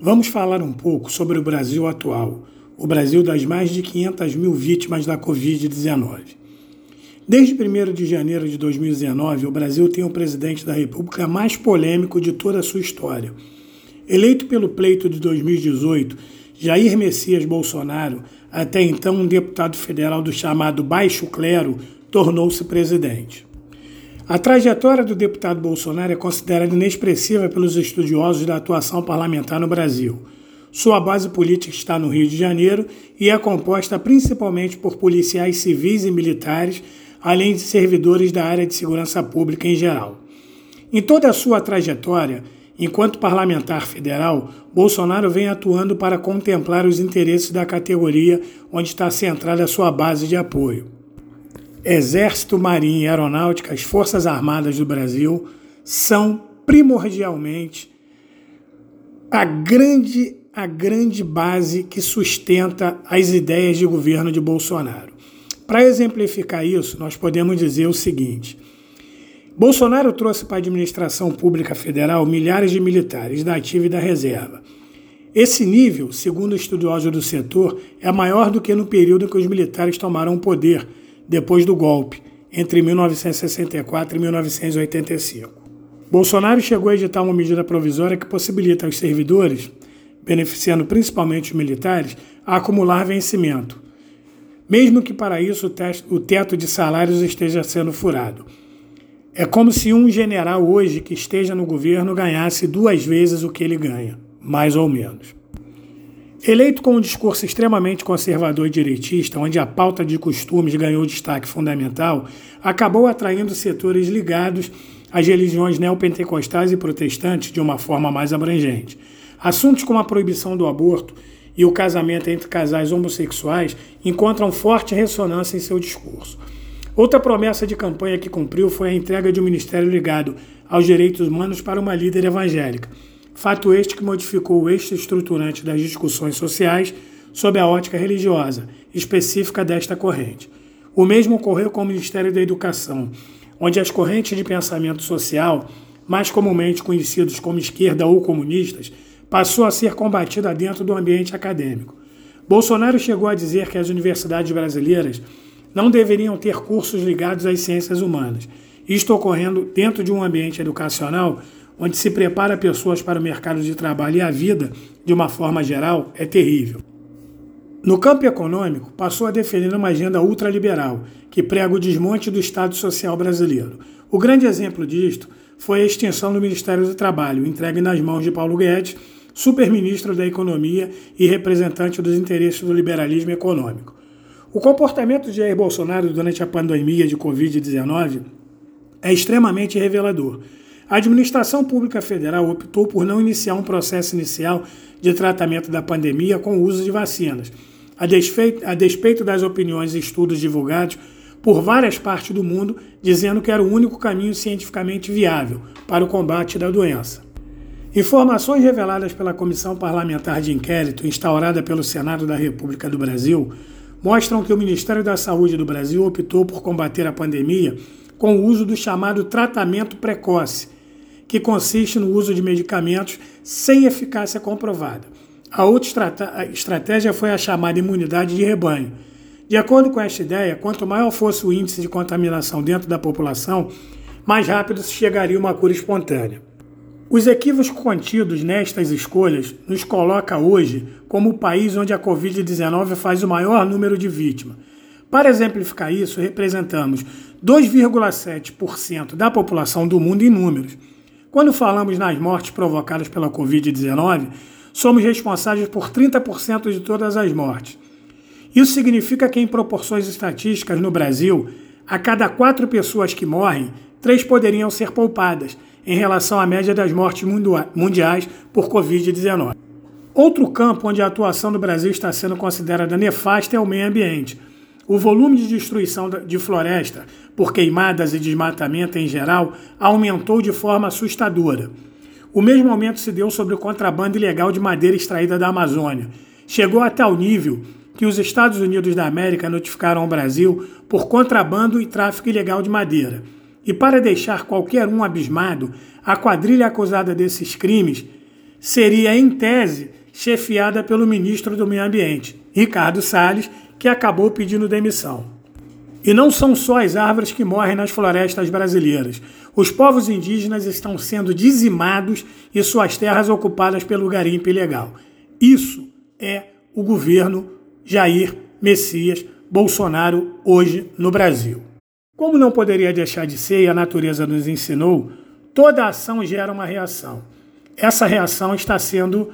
Vamos falar um pouco sobre o Brasil atual, o Brasil das mais de 500 mil vítimas da Covid-19. Desde 1 de janeiro de 2019, o Brasil tem o presidente da República mais polêmico de toda a sua história. Eleito pelo pleito de 2018, Jair Messias Bolsonaro, até então um deputado federal do chamado Baixo Clero, tornou-se presidente. A trajetória do deputado Bolsonaro é considerada inexpressiva pelos estudiosos da atuação parlamentar no Brasil. Sua base política está no Rio de Janeiro e é composta principalmente por policiais civis e militares, além de servidores da área de segurança pública em geral. Em toda a sua trajetória, enquanto parlamentar federal, Bolsonaro vem atuando para contemplar os interesses da categoria onde está centrada a sua base de apoio. Exército, Marinha e Aeronáutica, as Forças Armadas do Brasil, são primordialmente a grande, a grande base que sustenta as ideias de governo de Bolsonaro. Para exemplificar isso, nós podemos dizer o seguinte: Bolsonaro trouxe para a administração pública federal milhares de militares da ativa e da reserva. Esse nível, segundo estudiosos do setor, é maior do que no período em que os militares tomaram o poder depois do golpe, entre 1964 e 1985. Bolsonaro chegou a editar uma medida provisória que possibilita aos servidores, beneficiando principalmente os militares, a acumular vencimento, mesmo que para isso o teto de salários esteja sendo furado. É como se um general hoje que esteja no governo ganhasse duas vezes o que ele ganha, mais ou menos. Eleito com um discurso extremamente conservador e direitista, onde a pauta de costumes ganhou destaque fundamental, acabou atraindo setores ligados às religiões neopentecostais e protestantes de uma forma mais abrangente. Assuntos como a proibição do aborto e o casamento entre casais homossexuais encontram forte ressonância em seu discurso. Outra promessa de campanha que cumpriu foi a entrega de um ministério ligado aos direitos humanos para uma líder evangélica fato este que modificou o eixo estruturante das discussões sociais sob a ótica religiosa específica desta corrente. O mesmo ocorreu com o Ministério da Educação, onde as correntes de pensamento social, mais comumente conhecidos como esquerda ou comunistas, passou a ser combatida dentro do ambiente acadêmico. Bolsonaro chegou a dizer que as universidades brasileiras não deveriam ter cursos ligados às ciências humanas, isto ocorrendo dentro de um ambiente educacional onde se prepara pessoas para o mercado de trabalho e a vida, de uma forma geral, é terrível. No campo econômico, passou a defender uma agenda ultraliberal, que prega o desmonte do Estado Social brasileiro. O grande exemplo disto foi a extinção do Ministério do Trabalho, entregue nas mãos de Paulo Guedes, superministro da Economia e representante dos interesses do liberalismo econômico. O comportamento de Jair Bolsonaro durante a pandemia de Covid-19 é extremamente revelador a administração pública federal optou por não iniciar um processo inicial de tratamento da pandemia com o uso de vacinas, a despeito, a despeito das opiniões e estudos divulgados por várias partes do mundo dizendo que era o único caminho cientificamente viável para o combate da doença. Informações reveladas pela Comissão Parlamentar de Inquérito, instaurada pelo Senado da República do Brasil, mostram que o Ministério da Saúde do Brasil optou por combater a pandemia com o uso do chamado tratamento precoce, que consiste no uso de medicamentos sem eficácia comprovada. A outra estratégia foi a chamada imunidade de rebanho. De acordo com esta ideia, quanto maior fosse o índice de contaminação dentro da população, mais rápido se chegaria uma cura espontânea. Os equívocos contidos nestas escolhas nos coloca hoje como o país onde a Covid-19 faz o maior número de vítimas. Para exemplificar isso, representamos 2,7% da população do mundo em números. Quando falamos nas mortes provocadas pela Covid-19, somos responsáveis por 30% de todas as mortes. Isso significa que, em proporções estatísticas no Brasil, a cada quatro pessoas que morrem, três poderiam ser poupadas, em relação à média das mortes mundiais por Covid-19. Outro campo onde a atuação do Brasil está sendo considerada nefasta é o meio ambiente. O volume de destruição de floresta por queimadas e desmatamento em geral aumentou de forma assustadora. O mesmo aumento se deu sobre o contrabando ilegal de madeira extraída da Amazônia. Chegou a tal nível que os Estados Unidos da América notificaram ao Brasil por contrabando e tráfico ilegal de madeira. E para deixar qualquer um abismado, a quadrilha acusada desses crimes seria, em tese, chefiada pelo ministro do Meio Ambiente, Ricardo Salles, que acabou pedindo demissão. E não são só as árvores que morrem nas florestas brasileiras. Os povos indígenas estão sendo dizimados e suas terras ocupadas pelo garimpo ilegal. Isso é o governo Jair Messias Bolsonaro hoje no Brasil. Como não poderia deixar de ser, e a natureza nos ensinou, toda ação gera uma reação. Essa reação está sendo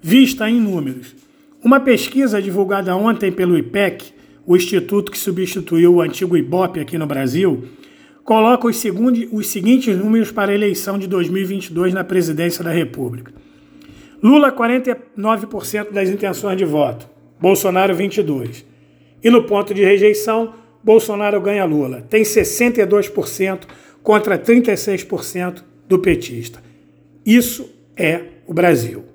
vista em números. Uma pesquisa divulgada ontem pelo IPEC, o instituto que substituiu o antigo IBOP aqui no Brasil, coloca os, os seguintes números para a eleição de 2022 na presidência da República. Lula, 49% das intenções de voto. Bolsonaro, 22%. E no ponto de rejeição, Bolsonaro ganha Lula. Tem 62% contra 36% do petista. Isso é o Brasil.